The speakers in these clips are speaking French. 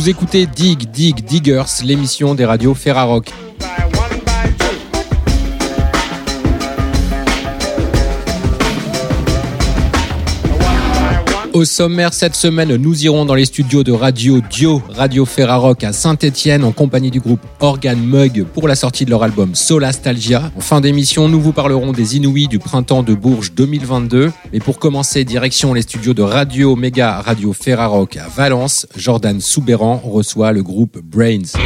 Vous écoutez Dig Dig Diggers, l'émission des radios Ferrarock. Au sommaire cette semaine, nous irons dans les studios de Radio Dio, Radio Ferrarock à Saint-Etienne en compagnie du groupe Organ Mug pour la sortie de leur album Solastalgia. En fin d'émission, nous vous parlerons des Inouïs du printemps de Bourges 2022. Mais pour commencer, direction les studios de Radio Méga Radio Ferrarock à Valence, Jordan Soubéran reçoit le groupe Brains.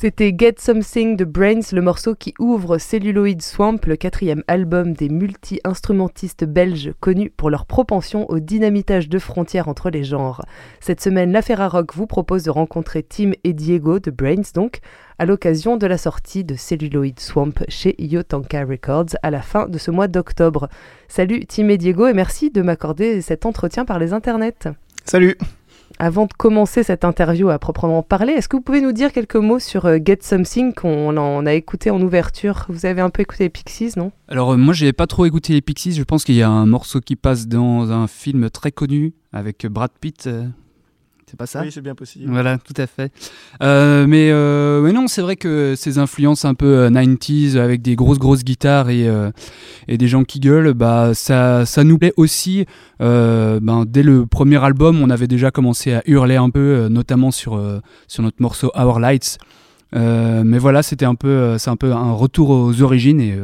C'était Get Something de Brains, le morceau qui ouvre Celluloid Swamp, le quatrième album des multi-instrumentistes belges connus pour leur propension au dynamitage de frontières entre les genres. Cette semaine, la Ferrarock vous propose de rencontrer Tim et Diego de Brains, donc, à l'occasion de la sortie de Celluloid Swamp chez Yotanka Records à la fin de ce mois d'octobre. Salut Tim et Diego et merci de m'accorder cet entretien par les internets. Salut avant de commencer cette interview à proprement parler, est-ce que vous pouvez nous dire quelques mots sur euh, Get Something qu'on a écouté en ouverture? Vous avez un peu écouté les Pixies, non? Alors euh, moi, j'ai pas trop écouté les Pixies. Je pense qu'il y a un morceau qui passe dans un film très connu avec Brad Pitt. C'est pas ça Oui, c'est bien possible. Voilà, tout à fait. Euh, mais, euh, mais, non, c'est vrai que ces influences un peu 90s euh, avec des grosses grosses guitares et, et des gens qui gueulent, bah ça, ça nous plaît aussi. ben, dès le premier album, on avait déjà commencé à hurler un peu, notamment sur, sur notre morceau Our Lights. mais voilà, c'était un peu, c'est un peu un retour aux origines et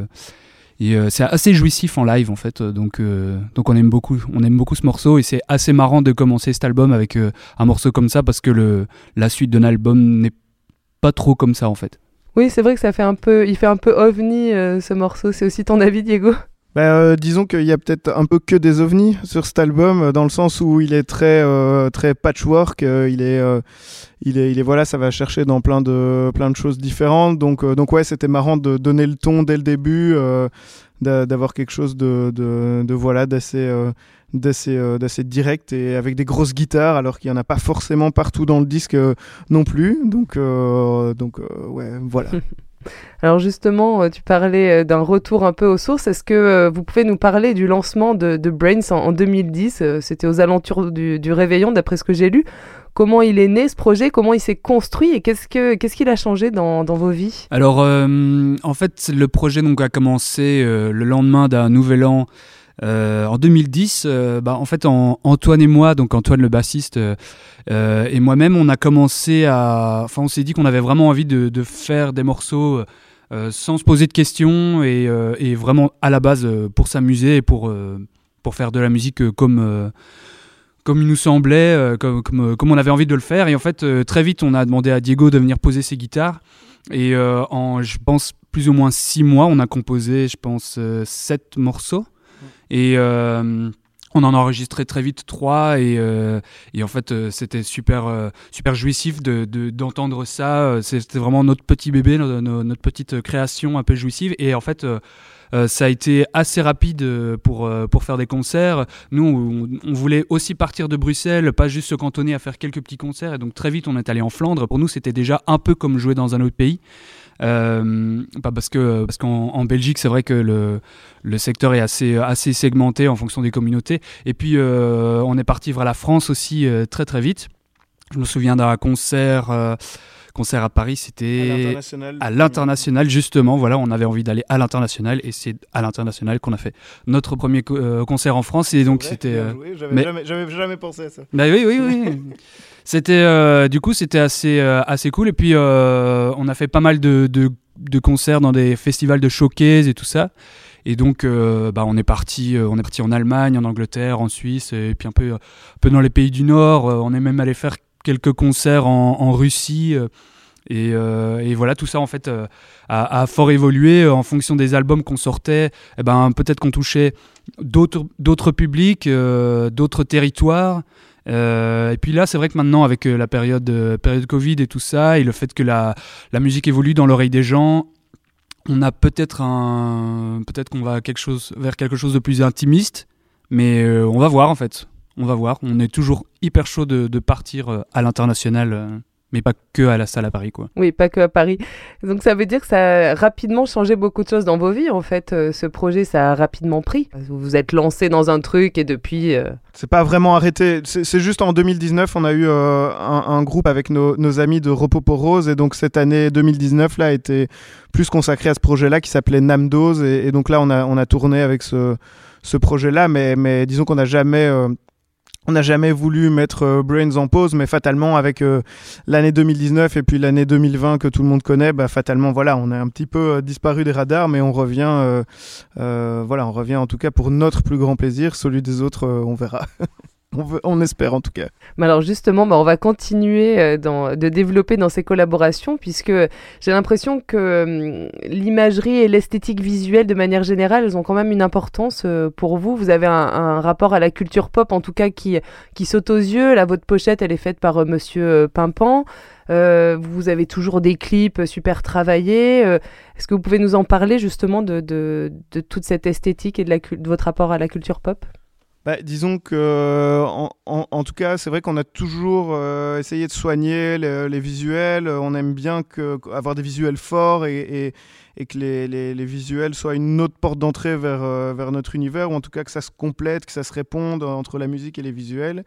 et euh, c'est assez jouissif en live en fait, donc, euh, donc on aime beaucoup, on aime beaucoup ce morceau et c'est assez marrant de commencer cet album avec euh, un morceau comme ça parce que le, la suite d'un album n'est pas trop comme ça en fait. Oui, c'est vrai que ça fait un peu, il fait un peu ovni ce morceau. C'est aussi ton avis, Diego? Bah, disons qu'il y a peut-être un peu que des ovnis sur cet album, dans le sens où il est très, très patchwork, il est il est, il est voilà, ça va chercher dans plein de, plein de choses différentes. Donc, donc ouais, c'était marrant de donner le ton dès le début, d'avoir quelque chose de, de, de voilà, d'assez, d'assez, d'assez direct et avec des grosses guitares, alors qu'il n'y en a pas forcément partout dans le disque non plus. Donc, donc ouais, voilà. Alors justement, euh, tu parlais euh, d'un retour un peu aux sources. Est-ce que euh, vous pouvez nous parler du lancement de, Brains en, 2010 C'était aux alentours du, réveillon, d'après ce que j'ai lu. Comment il est né ce projet? Comment il s'est construit? Et qu'est-ce qu'il a changé dans, vos vies? Alors, en fait, le projet donc, a commencé le lendemain d'un nouvel an euh, en 2010, euh, bah, en fait, Antoine et moi, donc Antoine le bassiste euh, et moi-même, on a commencé à. Enfin, on s'est dit qu'on avait vraiment envie de, faire des morceaux sans se poser de questions et, vraiment à la base pour s'amuser et pour, pour faire de la musique comme comme il nous semblait, comme, comme, on avait envie de le faire. Et en fait, très vite, on a demandé à Diego de venir poser ses guitares. Et en, je pense, plus ou moins six mois, on a composé, je pense, sept morceaux. Et euh, on en a enregistré très vite trois et, euh, en fait euh, c'était super super jouissif de, d'entendre ça c'était vraiment notre petit bébé notre, petite création un peu jouissive et en fait ça a été assez rapide pour, pour faire des concerts. Nous, on, voulait aussi partir de Bruxelles, pas juste se cantonner à faire quelques petits concerts. Et donc très vite, on est allé en Flandre. Pour nous, c'était déjà un peu comme jouer dans un autre pays. Euh, parce que parce qu'en Belgique, c'est vrai que le, le secteur est assez assez segmenté en fonction des communautés. Et puis euh, on est parti vers la France aussi euh, très très vite. Je me souviens d'un concert concert à Paris, c'était à l'international justement. Voilà, on avait envie d'aller à l'international et c'est à l'international qu'on a fait notre premier concert en France et donc c'était. J'avais jamais, jamais, pensé à ça. Bah oui, oui, oui. C'était euh, du coup c'était assez euh, assez cool et puis euh, on a fait pas mal de, de, concerts dans des festivals de showcase et tout ça. Et donc, bah, on est parti, on est parti en Allemagne, en Angleterre, en Suisse, et puis un peu, un peu dans les pays du Nord. on est même allé faire quelques concerts en, Russie. Et, voilà, tout ça en fait a, a, fort évolué en fonction des albums qu'on sortait. Eh ben, peut-être qu'on touchait d'autres publics, d'autres territoires. Euh, et puis là, c'est vrai que maintenant, avec euh, la période, euh, période Covid et tout ça, et le fait que la, la musique évolue dans l'oreille des gens, on a peut-être un, peut-être qu'on va quelque chose, vers quelque chose de plus intimiste, mais on va voir en fait. On va voir. On est toujours hyper chaud de, de partir à l'international mais pas que à la salle à Paris, quoi. Oui, pas que à Paris. Donc ça veut dire que ça a rapidement changé beaucoup de choses dans vos vies, en fait. Euh, ce projet, ça a rapidement pris. Vous vous êtes lancé dans un truc et depuis. Euh, c'est pas vraiment arrêté. C'est juste en 2019, on a eu euh, un, groupe avec nos, amis de Repos pour Rose, et donc cette année 2019 là a été plus consacrée à ce projet-là qui s'appelait Namdose, et, et, donc là on a on a tourné avec ce ce projet-là, mais mais disons qu'on n'a jamais on n'a jamais voulu mettre euh, Brains en pause, mais fatalement avec euh, l'année 2019 et puis l'année 2020 que tout le monde connaît, bah, fatalement voilà, on a un petit peu euh, disparu des radars, mais on revient, voilà, on revient en tout cas pour notre plus grand plaisir. Celui des autres, on verra. On, espère en tout cas. Mais alors justement, bah, on va continuer euh, de développer dans ces collaborations puisque j'ai l'impression que hum, l'imagerie et l'esthétique visuelle de manière générale, elles ont quand même une importance euh, pour vous. Vous avez un, rapport à la culture pop en tout cas qui, saute aux yeux. Là, votre pochette, elle est faite par euh, Monsieur Pimpan. vous avez toujours des clips super travaillés. Est-ce que vous pouvez nous en parler justement de, toute cette esthétique et de votre rapport à la culture pop? Bah, disons que, en, en, tout cas, c'est vrai qu'on a toujours euh, essayé de soigner les, visuels. On aime bien que, avoir des visuels forts et, et, et que les, les, les, visuels soient une autre porte d'entrée vers, euh, vers notre univers, ou en tout cas que ça se complète, que ça se réponde entre la musique et les visuels.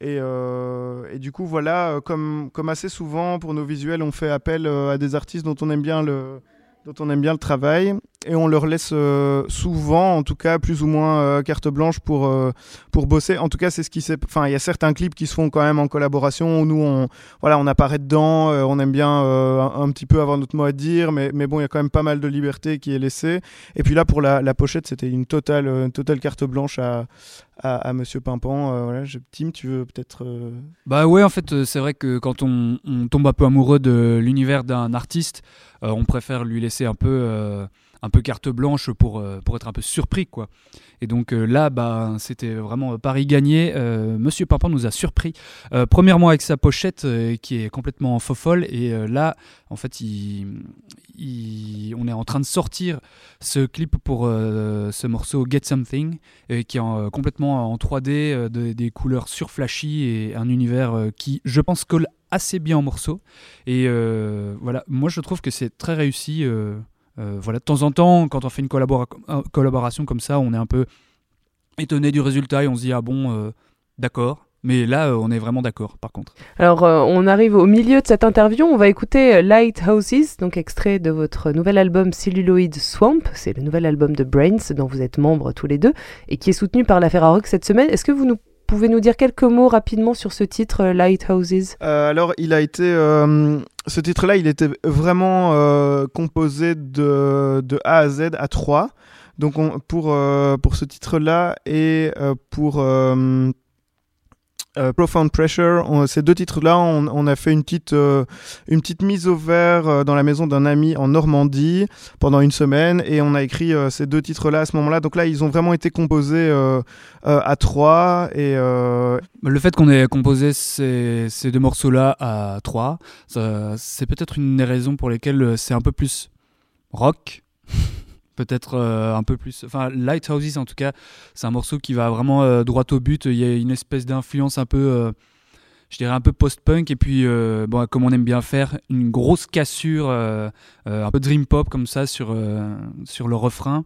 Et, euh, et, du coup, voilà, comme, comme assez souvent pour nos visuels, on fait appel à des artistes dont on aime bien le, dont on aime bien le travail et on leur laisse euh, souvent, en tout cas plus ou moins euh, carte blanche pour euh, pour bosser. En tout cas, c'est ce qui s'est. Enfin, il y a certains clips qui se font quand même en collaboration nous on voilà on apparaît dedans, on aime bien un, petit peu avoir notre mot à dire, mais mais bon, il y a quand même pas mal de liberté qui est laissée. Et puis là pour la, pochette, c'était une totale totale carte blanche à à, Monsieur Pimpan. voilà, Tim, tu veux peut-être. Bah ouais, en fait, c'est vrai que quand on, tombe un peu amoureux de l'univers d'un artiste, on préfère lui laisser un peu un peu carte blanche pour, euh, pour être un peu surpris, quoi. Et donc euh, là, bah, c'était vraiment Paris gagné. Euh, Monsieur Pimpin nous a surpris. premièrement avec sa pochette qui est complètement faux folle. Et là, en fait, on est en train de sortir ce clip pour ce morceau Get Something, qui est complètement en 3D, des couleurs surflashy et un univers qui, je pense, colle assez bien en morceau. Et voilà, moi je trouve que c'est très réussi. Voilà, de temps en temps, quand on fait une collaboration comme ça, on est un peu étonné du résultat et on se dit ah bon, euh, d'accord. Mais là, euh, on est vraiment d'accord, par contre. Alors, on arrive au milieu de cette interview. On va écouter Lighthouses, donc extrait de votre nouvel album Celluloid Swamp. C'est le nouvel album de Brains, dont vous êtes membres tous les deux, et qui est soutenu par la Ferrarock cette semaine. Est-ce que vous nous pouvez nous dire quelques mots rapidement sur ce titre, Lighthouses? Alors, il a été ce titre-là, il était vraiment euh, composé de, de, A à Z à 3. Donc pour, euh, pour ce titre-là et euh, pour euh, Profound Pressure, ces deux titres-là, on, a fait une petite, euh, une petite mise au vert euh, dans la maison d'un ami en Normandie pendant une semaine et on a écrit ces deux titres-là à ce moment-là. Donc là, ils ont vraiment été composés à trois. Et, Le fait qu'on ait composé ces, ces deux morceaux-là à trois, c'est peut-être une des raisons pour lesquelles c'est un peu plus rock peut-être euh, un peu plus. Enfin, Lighthouses, en tout cas, c'est un morceau qui va vraiment euh, droit au but. Il y a une espèce d'influence un peu, euh, je dirais, un peu post-punk. Et puis, bon, comme on aime bien faire, une grosse cassure, un peu dream pop comme ça sur, sur le refrain.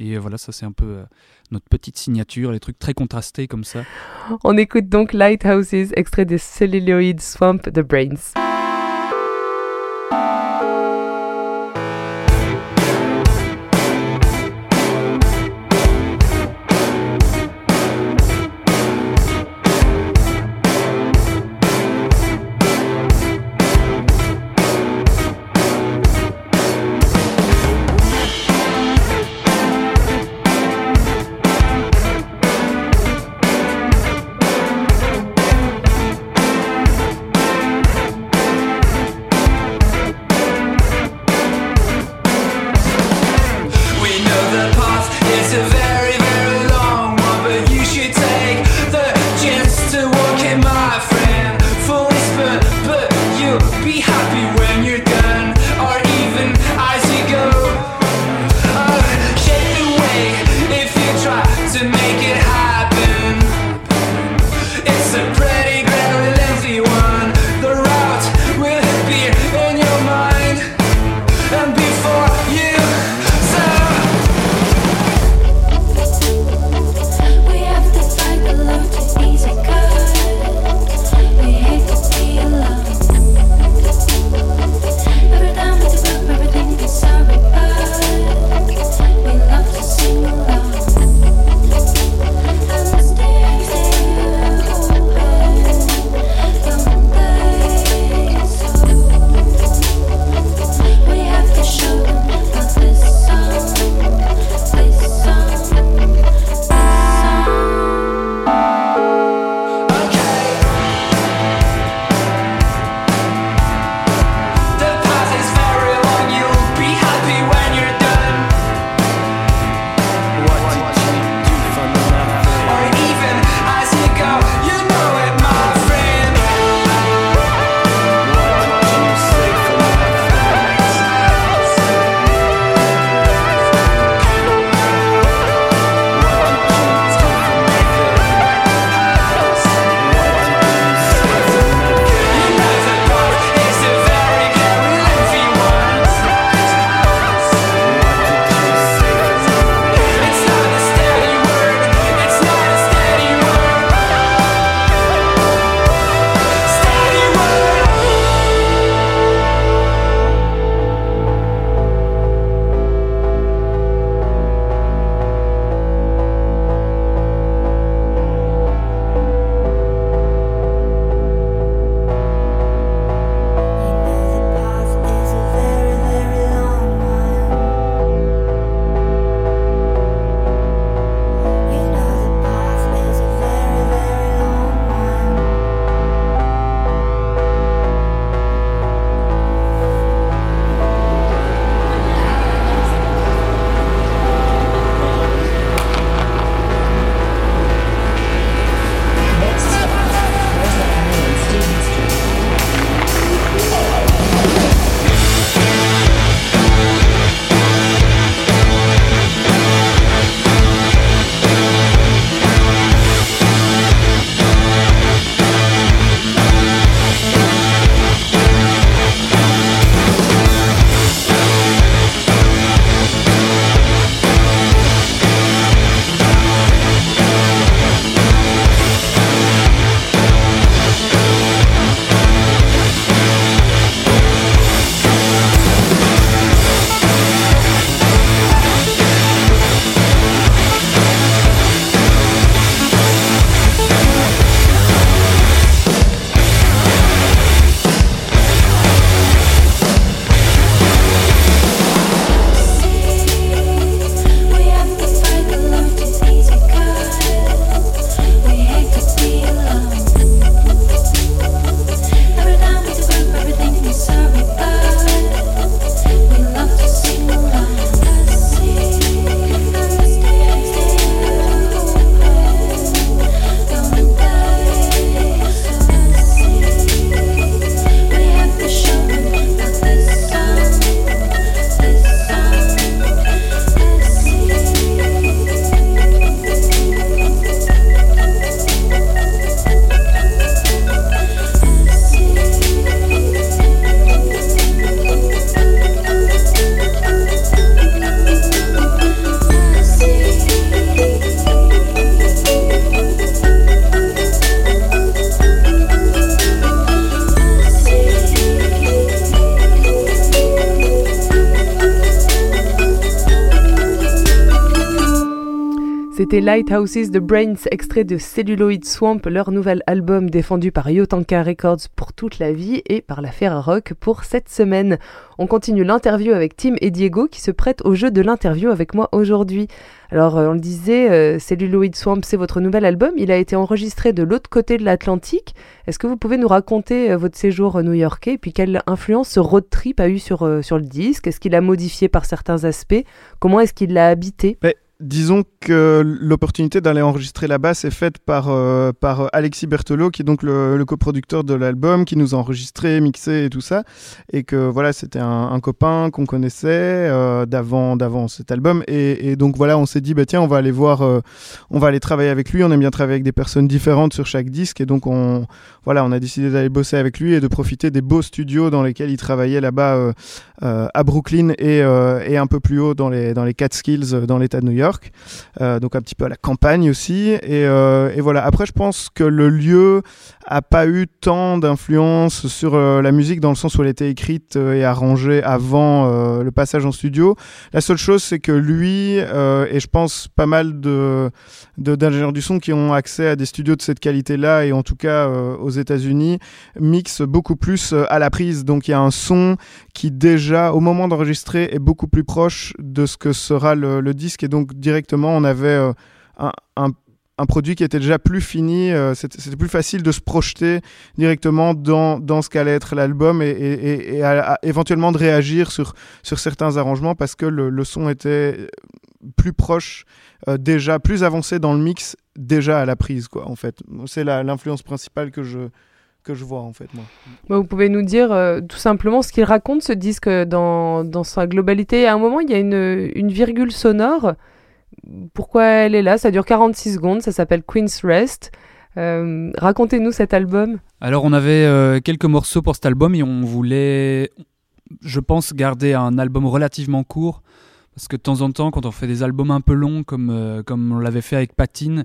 Et voilà, ça, c'est un peu notre petite signature, les trucs très contrastés comme ça. On écoute donc Lighthouses, extrait de Celluloid Swamp The Brains. C'était Lighthouses The Brains, extrait de Celluloid Swamp, leur nouvel album défendu par Yotanka Records pour toute la vie et par la Rock pour cette semaine. On continue l'interview avec Tim et Diego qui se prêtent au jeu de l'interview avec moi aujourd'hui. Alors, euh, on le disait, euh, Celluloid Swamp, c'est votre nouvel album. Il a été enregistré de l'autre côté de l'Atlantique. Est-ce que vous pouvez nous raconter euh, votre séjour new-yorkais et puis quelle influence ce road trip a eu sur, sur le disque? Est-ce qu'il a modifié par certains aspects? Comment est-ce qu'il l'a habité? Disons que l'opportunité d'aller enregistrer là-bas s'est faite par, euh, par Alexis Berthelot, qui est donc le, coproducteur de l'album, qui nous a enregistré, mixé et tout ça. Et que voilà, c'était un, copain qu'on connaissait euh, d'avant, cet album. Et, donc voilà, on s'est dit, bah, tiens, on va aller voir, euh, on va aller travailler avec lui. On aime bien travailler avec des personnes différentes sur chaque disque. Et donc on, voilà, on a décidé d'aller bosser avec lui et de profiter des beaux studios dans lesquels il travaillait là-bas à Brooklyn et, et un peu plus haut dans les, dans les Catskills, dans l'état de New York. Euh, donc un petit peu à la campagne aussi. Et, euh, et, voilà. Après, je pense que le lieu a pas eu tant d'influence sur euh, la musique dans le sens où elle était écrite et arrangée avant le passage en studio. La seule chose, c'est que lui et je pense pas mal de d'ingénieurs du son qui ont accès à des studios de cette qualité-là et en tout cas aux États-Unis mixent beaucoup plus à la prise. Donc il y a un son qui déjà au moment d'enregistrer est beaucoup plus proche de ce que sera le, disque et donc directement, on avait euh, un, produit qui était déjà plus fini. Euh, c'était plus facile de se projeter directement dans, dans ce qu'allait être l'album et, éventuellement de réagir sur, sur certains arrangements parce que le, son était plus proche, euh, déjà plus avancé dans le mix, déjà à la prise, quoi, en fait. C'est l'influence principale que je, que je vois en fait moi. Bah, vous pouvez nous dire tout simplement ce qu'il raconte ce disque dans, dans, sa globalité. À un moment, il y a une, une virgule sonore pourquoi elle est là? Ça dure 46 secondes, ça s'appelle Queen's Rest. Euh, racontez-nous cet album. Alors on avait euh, quelques morceaux pour cet album et on voulait, je pense, garder un album relativement court. Parce que de temps en temps, quand on fait des albums un peu longs, comme, euh, comme on l'avait fait avec Patine,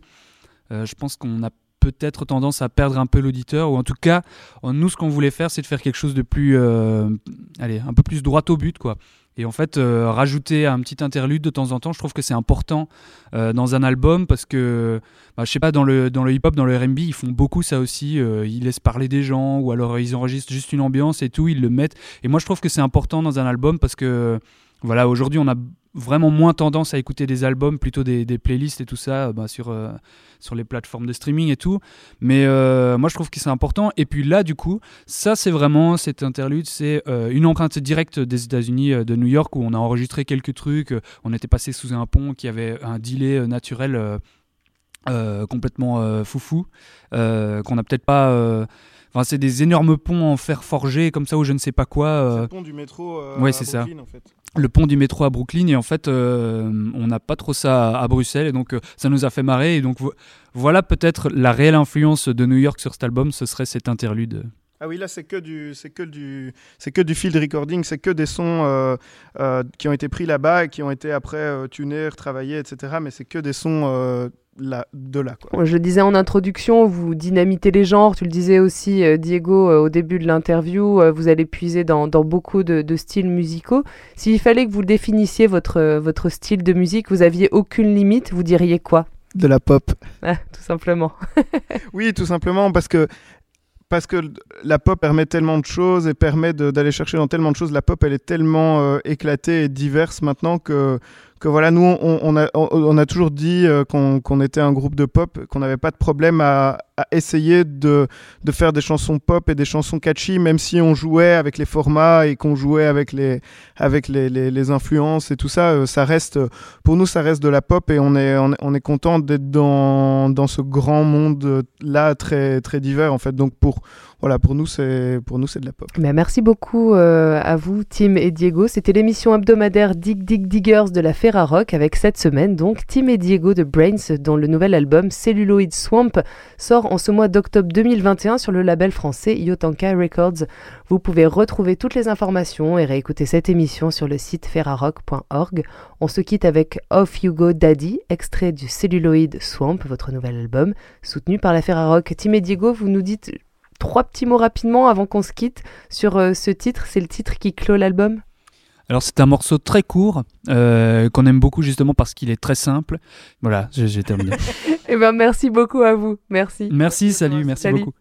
je pense qu'on a peut-être tendance à perdre un peu l'auditeur. Ou en tout cas, nous, ce qu'on voulait faire, c'est de faire quelque chose de plus... allez, un peu plus droit au but, quoi. Et en fait, euh, rajouter un petit interlude de temps en temps, je trouve que c'est important euh, dans un album parce que, bah, je sais pas, dans le, dans le hip-hop, dans le RB, ils font beaucoup ça aussi. Euh, ils laissent parler des gens ou alors ils enregistrent juste une ambiance et tout, ils le mettent. Et moi, je trouve que c'est important dans un album parce que, voilà, aujourd'hui, on a vraiment moins tendance à écouter des albums, plutôt des, playlists et tout ça bah, sur, euh, sur les plateformes de streaming et tout. Mais euh, moi, je trouve que c'est important. Et puis là, du coup, ça, c'est vraiment cet interlude, c'est euh, une empreinte directe des États-Unis, de New York, où on a enregistré quelques trucs. On était passé sous un pont qui avait un delay naturel complètement foufou, qu'on n'a peut-être pas. Enfin, c'est des énormes ponts en fer forgé, comme ça, ou je ne sais pas quoi. C'est le pont du métro. ouais, c'est ça. En fait le pont du métro à Brooklyn et en fait euh, on n'a pas trop ça à, Bruxelles et donc euh, ça nous a fait marrer et donc voilà peut-être la réelle influence de New York sur cet album ce serait cet interlude ah oui, là c'est que du c'est que du c'est que du field recording, c'est que des sons euh, qui ont été pris là-bas et qui ont été après tunés, retravaillés, etc. Mais c'est que des sons de là. Je le disais en introduction, vous dynamitez les genres. Tu le disais aussi, euh, Diego, euh, au début de l'interview. Euh, vous allez puiser dans, beaucoup de, styles musicaux. S'il fallait que vous définissiez votre, votre style de musique, vous aviez aucune limite, vous diriez quoi? De la pop. Ah, tout simplement. oui, tout simplement parce que parce que la pop permet tellement de choses et permet d'aller chercher dans tellement de choses. La pop, elle est tellement éclatée et diverse maintenant que que voilà, nous, on, a, on, a, toujours dit euh, qu'on était un groupe de pop, qu'on n'avait pas de problème à, essayer de, de, faire des chansons pop et des chansons catchy, même si on jouait avec les formats et qu'on jouait avec les, avec les, les, influences et tout ça. Euh, ça reste, pour nous, ça reste de la pop et on est, on, est content d'être dans, dans ce grand monde là très, très divers en fait. Donc pour voilà, pour nous, c'est pour nous c'est de la pop. Mais merci beaucoup euh, à vous, Tim et Diego. C'était l'émission hebdomadaire Dig Dig Diggers de la Ferrarock avec cette semaine donc Tim et Diego de Brains, dont le nouvel album Celluloid Swamp sort en ce mois d'octobre 2021 sur le label français Yotanka Records. Vous pouvez retrouver toutes les informations et réécouter cette émission sur le site ferrarock.org. On se quitte avec Off You Go Daddy, extrait du Celluloid Swamp, votre nouvel album, soutenu par la Ferrarock. Tim et Diego, vous nous dites trois petits mots rapidement avant qu'on se quitte sur euh, ce titre. C'est le titre qui clôt l'album? Alors c'est un morceau très court euh, qu'on aime beaucoup justement parce qu'il est très simple. Voilà, j'ai terminé. eh ben merci beaucoup à vous. Merci. Merci, salut, merci salut. beaucoup.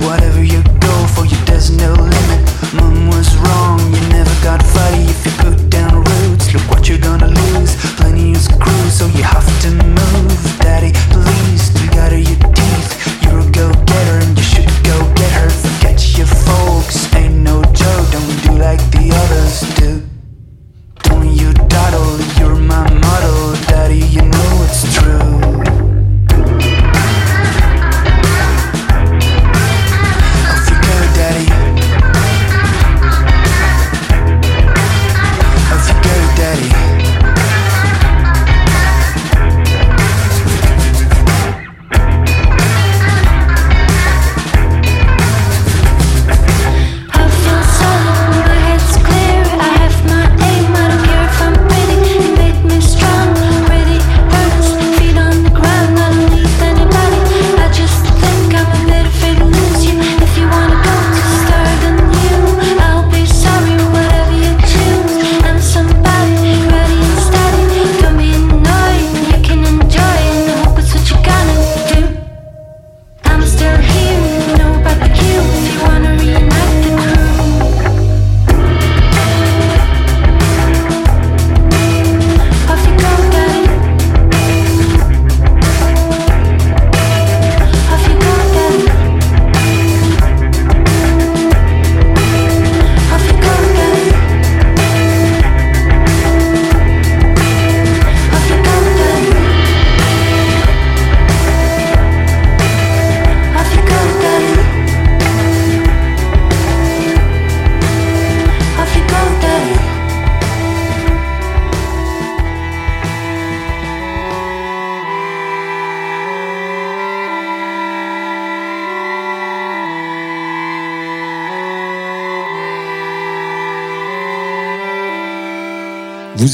Whatever you go for, you there's no limit. Mom was wrong, you never got fighty if you put down roots. Look what you're gonna lose. Plenty of screws, so you have to move. Daddy, please, still got your teeth. You're a go getter and you like the others do. Don't you dawdle, you're my model. Daddy, you know it's true.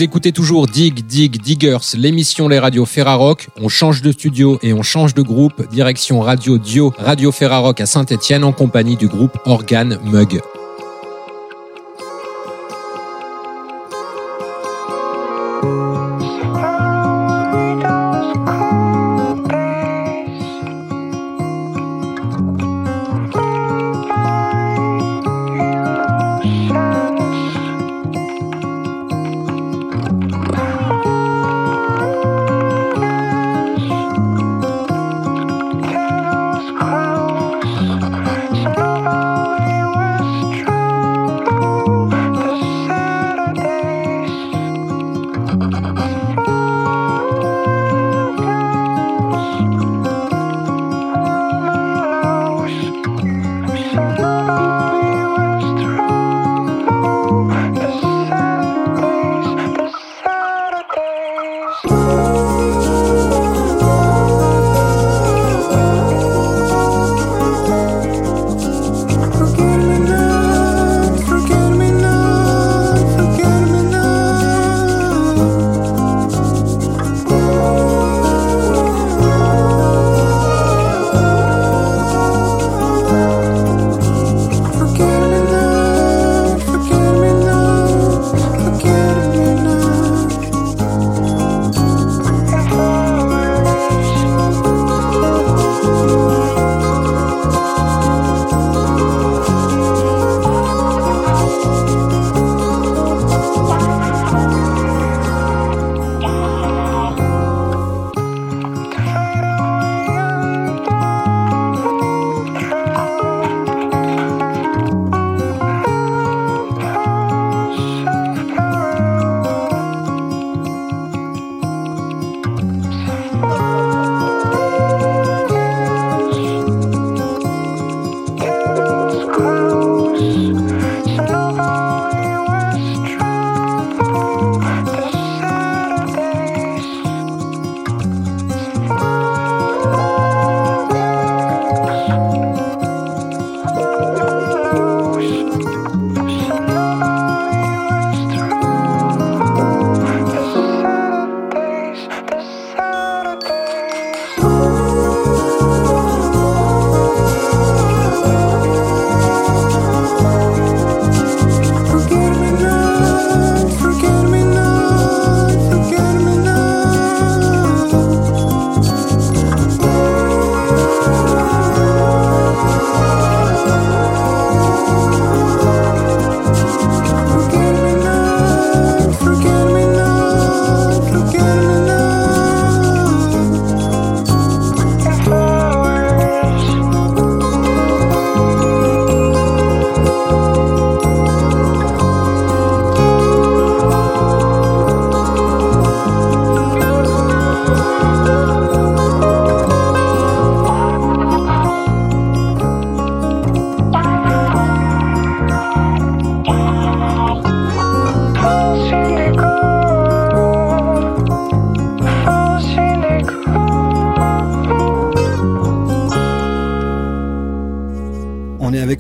Vous écoutez toujours Dig Dig Diggers, l'émission Les Radios Ferrarock. On change de studio et on change de groupe. Direction Radio Dio, Radio Ferrarock à Saint-Etienne en compagnie du groupe Organ Mug.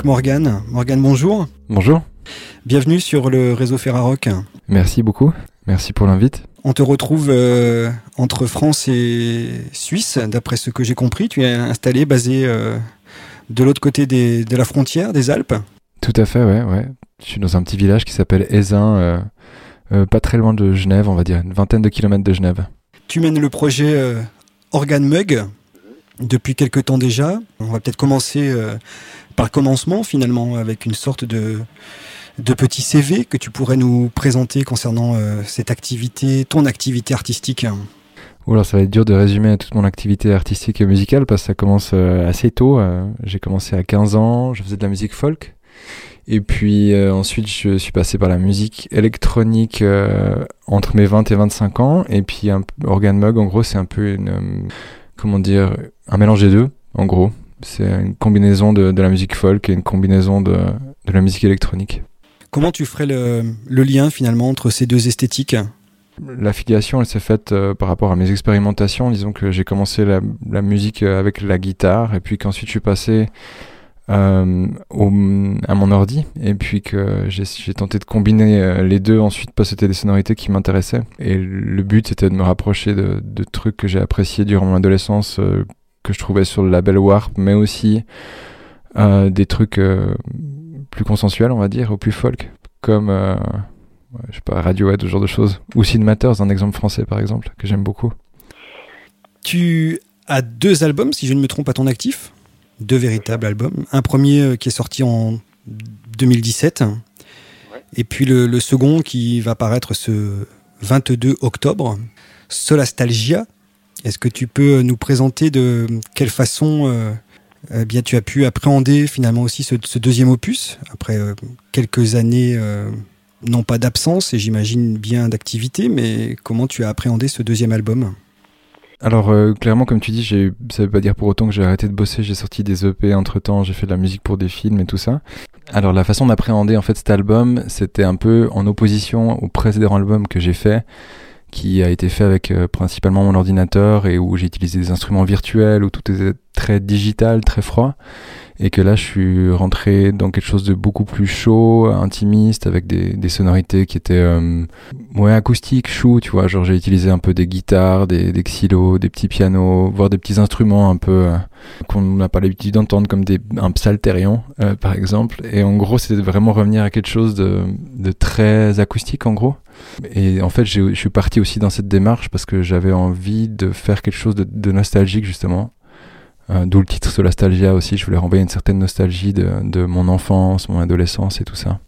Avec Morgane. Morgane, bonjour. Bonjour. Bienvenue sur le réseau Ferrarock. Merci beaucoup. Merci pour l'invite. On te retrouve euh, entre France et Suisse, d'après ce que j'ai compris. Tu es installé, basé euh, de l'autre côté de la frontière, des Alpes. Tout à fait, ouais, ouais. Je suis dans un petit village qui s'appelle Aisin, euh, pas très loin de Genève, on va dire, une vingtaine de kilomètres de Genève. Tu mènes le projet Organ Mug depuis quelques temps déjà. On va peut-être commencer par le commencement, finalement, avec une sorte de de petits CV que tu pourrais nous présenter concernant euh, cette activité, ton activité artistique Oula, ça va être dur de résumer toute mon activité artistique et musicale parce que ça commence euh, assez tôt. Euh, j'ai commencé à 15 ans, je faisais de la musique folk. Et puis ensuite, je suis passé par la musique électronique entre mes 20 et 25 ans. Et puis, un Organ Mug, en gros, c'est un peu une. comment dire Un mélange des deux, en gros. C'est une combinaison de, de, la musique folk et une combinaison de, de la musique électronique. Comment tu ferais le, lien finalement entre ces deux esthétiques? L'affiliation, elle s'est faite euh, par rapport à mes expérimentations. Disons que j'ai commencé la, musique euh, avec la guitare et puis qu'ensuite je suis passé euh, à mon ordi et puis que j'ai tenté de combiner les deux ensuite parce que c'était des sonorités qui m'intéressaient. Et le but c'était de me rapprocher de, trucs que j'ai appréciés durant mon adolescence, que je trouvais sur le label Warp, mais aussi des trucs plus consensuel, on va dire, ou plus folk, comme euh, je sais pas, Radiohead, ce genre de choses. Ou Sid Matters, un exemple français par exemple, que j'aime beaucoup. Tu as deux albums, si je ne me trompe, à ton actif. Deux véritables albums. Un premier euh, qui est sorti en 2017. Et puis le, second qui va paraître ce 22 octobre. Solastalgia. Est-ce que tu peux nous présenter de quelle façon euh, eh bien, tu as pu appréhender finalement aussi ce, deuxième opus, après euh, quelques années, euh, non pas d'absence, et j'imagine bien d'activité, mais comment tu as appréhendé ce deuxième album? Alors euh, clairement comme tu dis, ça veut pas dire pour autant que j'ai arrêté de bosser, j'ai sorti des EP entre temps, j'ai fait de la musique pour des films et tout ça. Alors la façon d'appréhender en fait cet album, c'était un peu en opposition au précédent album que j'ai fait, qui a été fait avec euh, principalement mon ordinateur et où j'ai utilisé des instruments virtuels, où tout était très digital, très froid. Et que là, je suis rentré dans quelque chose de beaucoup plus chaud, intimiste, avec des, des sonorités qui étaient euh, ouais, acoustiques, chou, tu vois. Genre, j'ai utilisé un peu des guitares, des, des xylos, des petits pianos, voire des petits instruments un peu euh, qu'on n'a pas l'habitude d'entendre, comme des, un psalterion, par exemple. Et en gros, c'était vraiment revenir à quelque chose de, de très acoustique, en gros. Et en fait, je suis parti aussi dans cette démarche parce que j'avais envie de faire quelque chose de, nostalgique, justement. Euh, d'où le titre Solastalgia aussi. Je voulais renvoyer une certaine nostalgie de, mon enfance, mon adolescence et tout ça.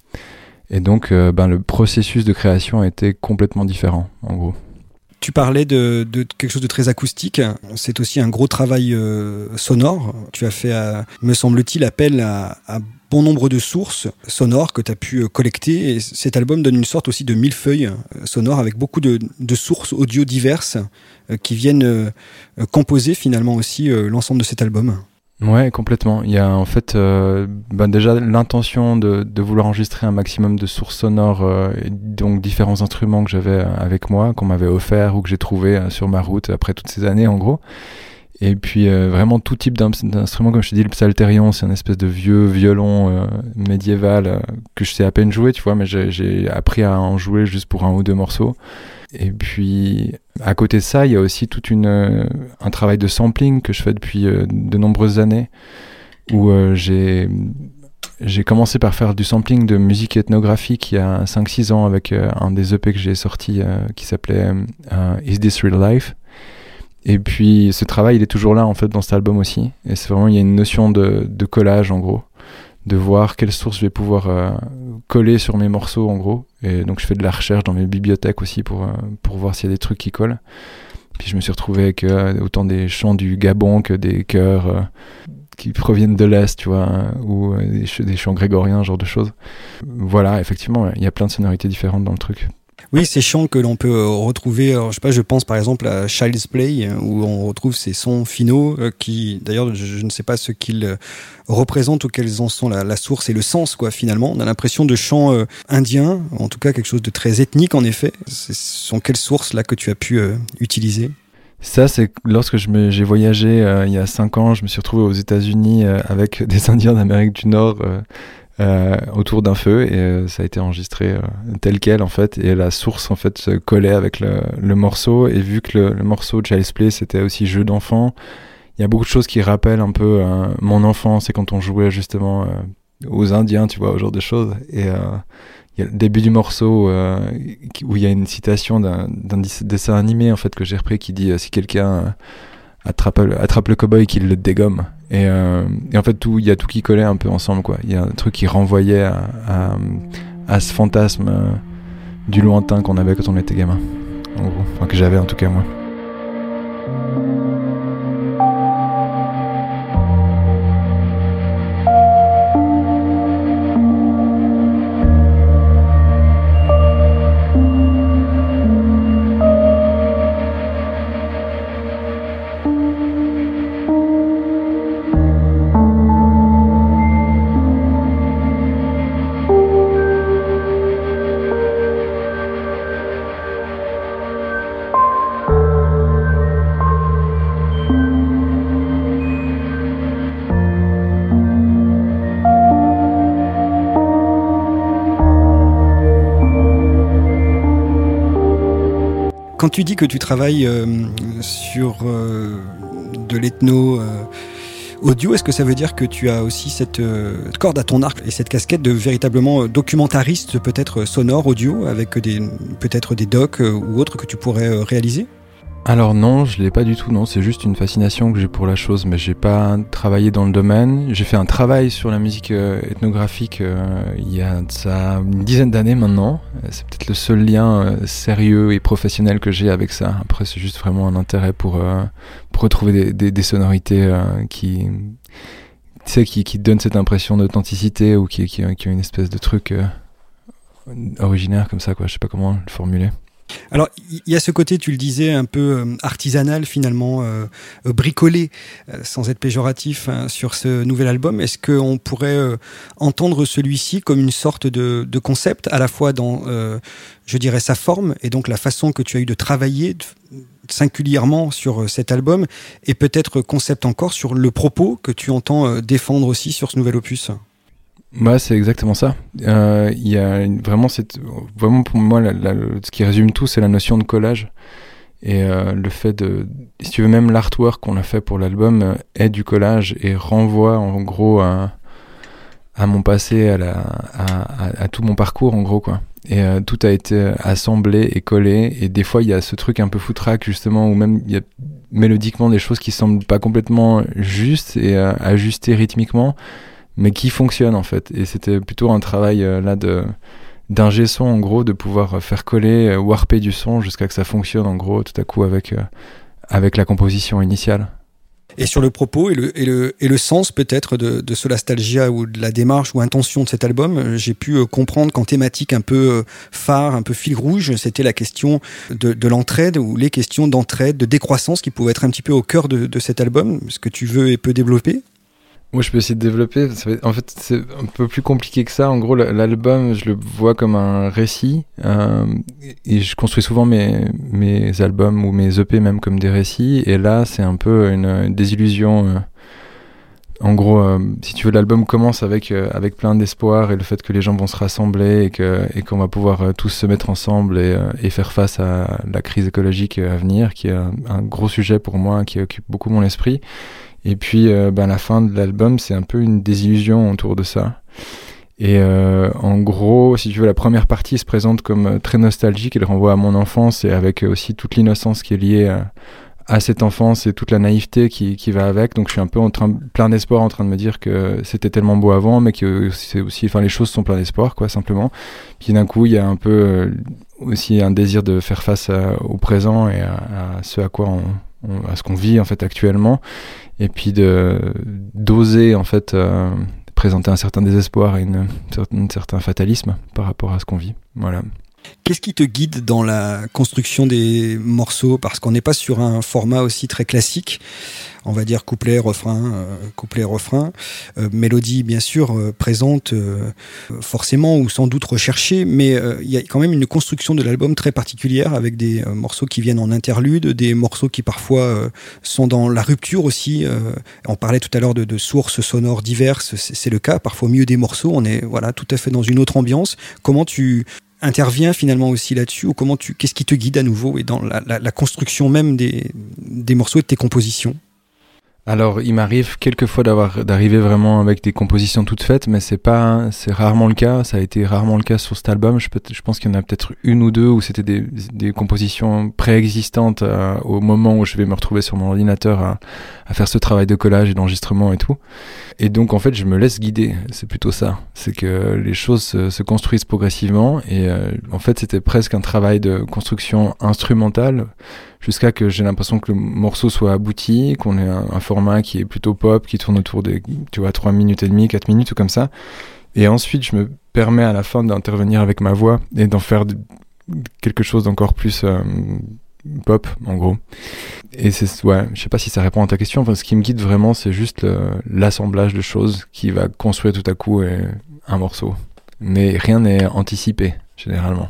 Et donc, euh, ben, le processus de création a été complètement différent, en gros. Tu parlais de, quelque chose de très acoustique. C'est aussi un gros travail euh, sonore. Tu as fait, me semble-t-il, appel à bon nombre de sources sonores que tu as pu euh, collecter. Et cet album donne une sorte aussi de millefeuille euh, sonore avec beaucoup de, sources audio diverses euh, qui viennent composer finalement aussi l'ensemble de cet album. Ouais, complètement. Il y a en fait bah, déjà l'intention de, vouloir enregistrer un maximum de sources sonores, donc différents instruments que j'avais avec moi, qu'on m'avait offert ou que j'ai trouvé sur ma route après toutes ces années en gros. Et puis euh, vraiment tout type d'instruments, comme je te dis, le psalterion, c'est un espèce de vieux violon euh, médiéval euh, que je sais à peine jouer, tu vois, mais j'ai appris à en jouer juste pour un ou deux morceaux. Et puis à côté de ça, il y a aussi tout une, un travail de sampling que je fais depuis de nombreuses années, où j'ai j'ai commencé par faire du sampling de musique ethnographique il y a 5-6 ans avec un des EP que j'ai sorti qui s'appelait Is This Real Life? Et puis ce travail, il est toujours là en fait dans cet album aussi. Et c'est vraiment, il y a une notion de, collage en gros, de voir quelles sources je vais pouvoir euh, coller sur mes morceaux en gros. Et donc je fais de la recherche dans mes bibliothèques aussi pour, euh, pour voir s'il y a des trucs qui collent. Puis je me suis retrouvé avec euh, autant des chants du Gabon que des chœurs qui proviennent de l'Est, tu vois, hein, ou des, des chants grégoriens, genre de choses. Voilà, effectivement, il y a plein de sonorités différentes dans le truc. Oui, ces chants que l'on peut euh, retrouver, je sais pas, je pense par exemple à Child's Play, euh, où on retrouve ces sons finaux euh, qui, d'ailleurs, je, ne sais pas ce qu'ils représentent ou quels en sont la, source et le sens, quoi, finalement. On a l'impression de chants indiens, en tout cas quelque chose de très ethnique, en effet. Ce sont quelles sources là que tu as pu utiliser? Ça, c'est lorsque j'ai voyagé euh, il y a 5 ans, je me suis retrouvé aux États-Unis euh, avec des Indiens d'Amérique du Nord euh, autour d'un feu et ça a été enregistré tel quel en fait. Et la source en fait se collait avec le, le morceau. Et vu que le, le morceau de Child's Play c'était aussi jeu d'enfant, il y a beaucoup de choses qui rappellent un peu mon enfance et quand on jouait justement aux Indiens, tu vois, au genre de choses. Et il y a le début du morceau euh, où il y a une citation d'un dessin animé en fait que j'ai repris qui dit euh, si quelqu'un euh, attrape, attrape le cowboy qu'il le dégomme. Et, et, en fait il y a tout qui collait un peu ensemble quoi. Il y a un truc qui renvoyait à, ce fantasme du lointain qu'on avait quand on était gamin. En gros. Enfin que j'avais en tout cas moi Quand tu dis que tu travailles euh, sur euh, de l'ethno euh, audio, est-ce que ça veut dire que tu as aussi cette corde à ton arc et cette casquette de véritablement documentariste, peut-être sonore, audio, avec peut-être des docs ou autres que tu pourrais réaliser? Alors non, je l'ai pas du tout, non, c'est juste une fascination que j'ai pour la chose, mais j'ai pas travaillé dans le domaine. J'ai fait un travail sur la musique euh, ethnographique euh, il y a ça une dizaine d'années maintenant. C'est peut-être le seul lien euh, sérieux et professionnel que j'ai avec ça. Après, c'est juste vraiment un intérêt pour, pour retrouver des, des, des sonorités qui, tu sais, qui, qui donnent cette impression d'authenticité ou qui, qui, qui ont une espèce de truc originaire comme ça, quoi. Je sais pas comment le formuler. Alors, il y a ce côté, tu le disais, un peu euh, artisanal finalement, euh, euh, bricolé, sans être péjoratif, hein, sur ce nouvel album. Est-ce qu'on pourrait entendre celui-ci comme une sorte de, concept, à la fois dans, je dirais, sa forme et donc la façon que tu as eu de travailler singulièrement sur cet album, et peut-être concept encore sur le propos que tu entends défendre aussi sur ce nouvel opus? Bah, c'est exactement ça. Euh, il y a vraiment cette, vraiment pour moi, ce qui résume tout, c'est la notion de collage et euh, le fait de, si tu veux, même l'artwork qu'on a fait pour l'album euh, est du collage et renvoie en gros à, mon passé, à, la, à, tout mon parcours en gros quoi. Et tout a été assemblé et collé et des fois il y a ce truc un peu foutraque justement où même il y a mélodiquement des choses qui semblent pas complètement justes et ajustées rythmiquement mais qui fonctionne en fait. Et c'était plutôt un travail euh, là de d'ingé son en gros, de pouvoir faire coller, euh, warper du son jusqu'à que ça fonctionne en gros tout à coup avec, euh, avec la composition initiale. Et sur le propos et le, et le, et le sens peut-être de, de Solastalgia ou de la démarche ou intention de cet album, j'ai pu comprendre qu'en thématique un peu phare, un peu fil rouge, c'était la question de, de l'entraide ou les questions d'entraide, de décroissance qui pouvaient être un petit peu au cœur de, de cet album, ce que tu veux et peux développer? Moi, je peux essayer de développer. En fait, c'est un peu plus compliqué que ça. En gros, l'album, je le vois comme un récit. Euh, et je construis souvent mes, albums ou mes EP même comme des récits. Et là, c'est un peu une, désillusion. Euh. En gros, euh, si tu veux, l'album commence avec, avec plein d'espoir et le fait que les gens vont se rassembler et qu'on va pouvoir tous se mettre ensemble et, faire face à la crise écologique à venir, qui est un gros sujet pour moi, qui occupe beaucoup mon esprit. Et puis, euh, ben, la fin de l'album, c'est un peu une désillusion autour de ça. Et euh, en gros, si tu veux, la première partie se présente comme euh, très nostalgique. Elle renvoie à mon enfance et avec aussi toute l'innocence qui est liée à, à, cette enfance et toute la naïveté qui, qui, va avec. Donc, je suis un peu en train, plein d'espoir en train de me dire que c'était tellement beau avant, mais que c'est aussi, enfin, les choses sont plein d'espoir, quoi, simplement. Puis d'un coup, il y a un peu aussi un désir de faire face au présent et à, à ce à quoi on, à ce qu'on vit en fait actuellement et puis de d'oser en fait euh, présenter un certain désespoir et une, un certain fatalisme par rapport à ce qu'on vit. Voilà Qu'est-ce qui te guide dans la construction des morceaux? Parce qu'on n'est pas sur un format aussi très classique, on va dire couplet, refrain, euh, couplet, refrain. Euh, mélodie, bien sûr, euh, présente forcément ou sans doute recherchée, mais il y a quand même une construction de l'album très particulière avec des morceaux qui viennent en interlude, des morceaux qui parfois sont dans la rupture aussi. on parlait tout à l'heure de, de, sources sonores diverses, c'est le cas. Parfois, milieu des morceaux, on est voilà tout à fait dans une autre ambiance. Comment tu intervient finalement aussi là-dessus ou comment tu qu'est-ce qui te guide à nouveau et dans la, construction même des, des morceaux et de tes compositions? Alors, il m'arrive quelquefois d'avoir d'arriver vraiment avec des compositions toutes faites, mais c'est pas, c'est rarement le cas. Ça a été rarement le cas sur cet album. Je, pense qu'il y en a peut-être une ou deux où c'était des, des compositions préexistantes euh, au moment où je vais me retrouver sur mon ordinateur à, à faire ce travail de collage et d'enregistrement et tout. Et donc, en fait, je me laisse guider. C'est plutôt ça. C'est que les choses se, construisent progressivement et euh, en fait, c'était presque un travail de construction instrumentale jusqu'à que j'ai l'impression que le morceau soit abouti, qu'on ait un, format qui est plutôt pop, qui tourne autour des, tu vois, 3 minutes et demie, 4 minutes ou comme ça. Et ensuite, je me permets à la fin d'intervenir avec ma voix et d'en faire quelque chose d'encore plus euh, pop, en gros. Et c'est, ouais, je sais pas si ça répond à ta question. Enfin, ce qui me guide vraiment, c'est juste l'assemblage de choses qui va construire tout à coup un morceau. Mais rien n'est anticipé, généralement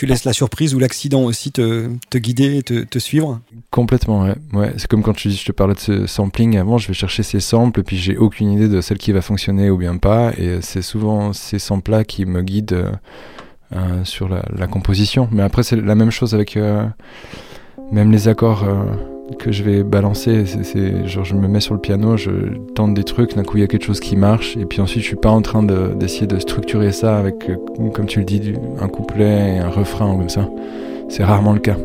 tu laisses la surprise ou l'accident aussi te, guider et te, suivre Complètement, ouais. C'est comme quand je, te parlais de ce sampling avant, je vais chercher ces samples, puis j'ai aucune idée de celle qui va fonctionner ou bien pas, et c'est souvent ces samples-là qui me guident euh, euh sur la, la, composition. Mais après, c'est la même chose avec euh, même les accords. Que je vais balancer. C'est genre je me mets sur le piano, je tente des trucs, d'un coup il y a quelque chose qui marche, et puis ensuite je suis pas en train d'essayer de, structurer ça avec, euh, comme tu le dis, un couplet et un refrain comme ça. C'est rarement le cas.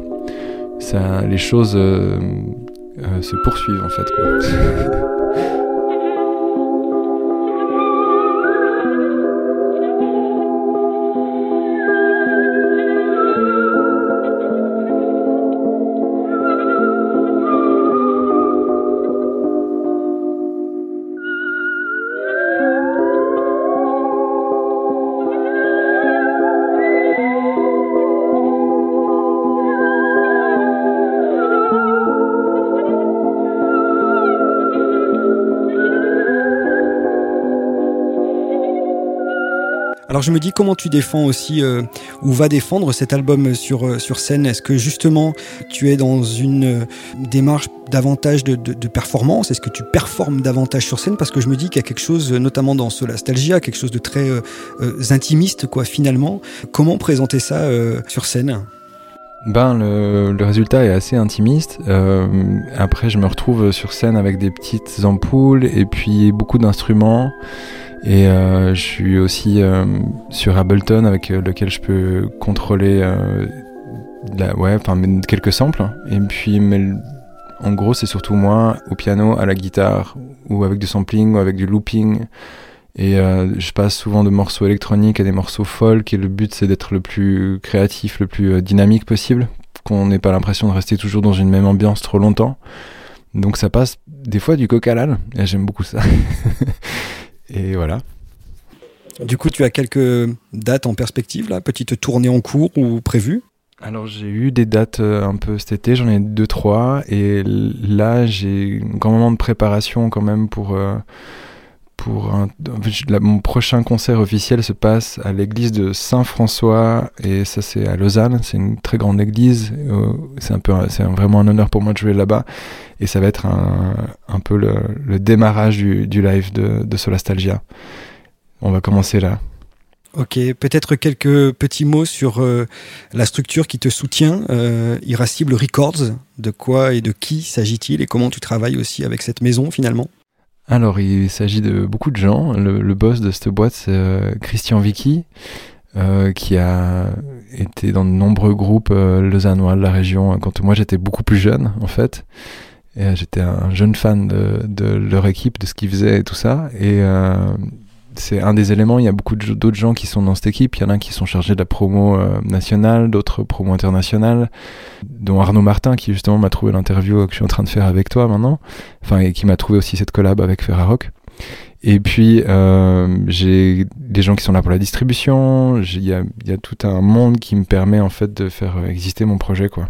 Ça, les choses euh, euh, se poursuivent en fait. Quoi. je me dis comment tu défends aussi euh, ou va défendre cet album sur, euh, sur scène? Est-ce que justement tu es dans une euh, démarche davantage de, performance? Est-ce que tu performes davantage sur scène? Parce que je me dis qu'il y a quelque chose, notamment dans Solastalgia, quelque chose de très intimiste finalement. Comment présenter ça sur scène? Ben, le, résultat est assez intimiste. après, je me retrouve sur scène avec des petites ampoules et puis beaucoup d'instruments. Et euh, je suis aussi euh, sur Ableton avec euh, lequel je peux contrôler la, ouais, quelques samples. Et puis, mais, en gros, c'est surtout moi au piano, à la guitare, ou avec du sampling, ou avec du looping. Et je passe souvent de morceaux électroniques à des morceaux folk. Et le but, c'est d'être le plus créatif, le plus dynamique possible, qu'on n'ait pas l'impression de rester toujours dans une même ambiance trop longtemps. Donc ça passe des fois du coq à l'âne, et j'aime beaucoup ça. Et voilà. Du coup, tu as quelques dates en perspective, là, petite tournée en cours ou prévue? Alors j'ai eu des dates euh, un peu cet été, j'en ai deux trois et là j'ai un grand moment de préparation quand même pour euh, mon prochain concert officiel se passe à l'église de Saint-François et ça c'est à Lausanne, c'est une très grande église, euh, c'est un peu c'est vraiment un honneur pour moi de jouer là-bas et ça va être un, peu le, démarrage du, live de, de Solastalgia. On va commencer là. Ok, peut-être quelques petits mots sur euh, la structure qui te soutient, euh, Irascible Records. De quoi et de qui s'agit-il et comment tu travailles aussi avec cette maison finalement? Alors, il s'agit de beaucoup de gens. Le, boss de cette boîte, c'est euh, Christian Vicky, euh, qui a été dans de nombreux groupes lausannois de la région quand moi j'étais beaucoup plus jeune en fait. Euh, j'étais un jeune fan de, leur équipe, de ce qu'ils faisaient et tout ça. Et euh, c'est un des éléments. Il y a beaucoup d'autres gens qui sont dans cette équipe. Il y en a qui sont chargés de la promo euh, nationale, d'autres promo internationale, dont Arnaud Martin qui justement m'a trouvé l'interview que je suis en train de faire avec toi maintenant. Enfin, et qui m'a trouvé aussi cette collab avec Ferrarock. Et puis, euh, j'ai des gens qui sont là pour la distribution. Il y a, y a, tout un monde qui me permet en fait de faire exister mon projet, quoi.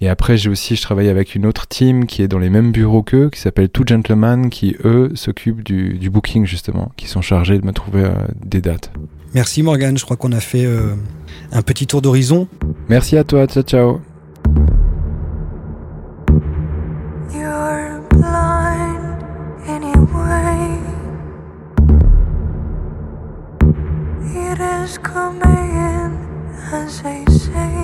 Et après, j'ai aussi, je travaille avec une autre team qui est dans les mêmes bureaux qu'eux, qui s'appelle Two Gentlemen, qui eux s'occupent du, du, booking justement, qui sont chargés de me trouver euh, des dates. Merci Morgan, je crois qu'on a fait euh, un petit tour d'horizon. Merci à toi, ciao ciao. as they say.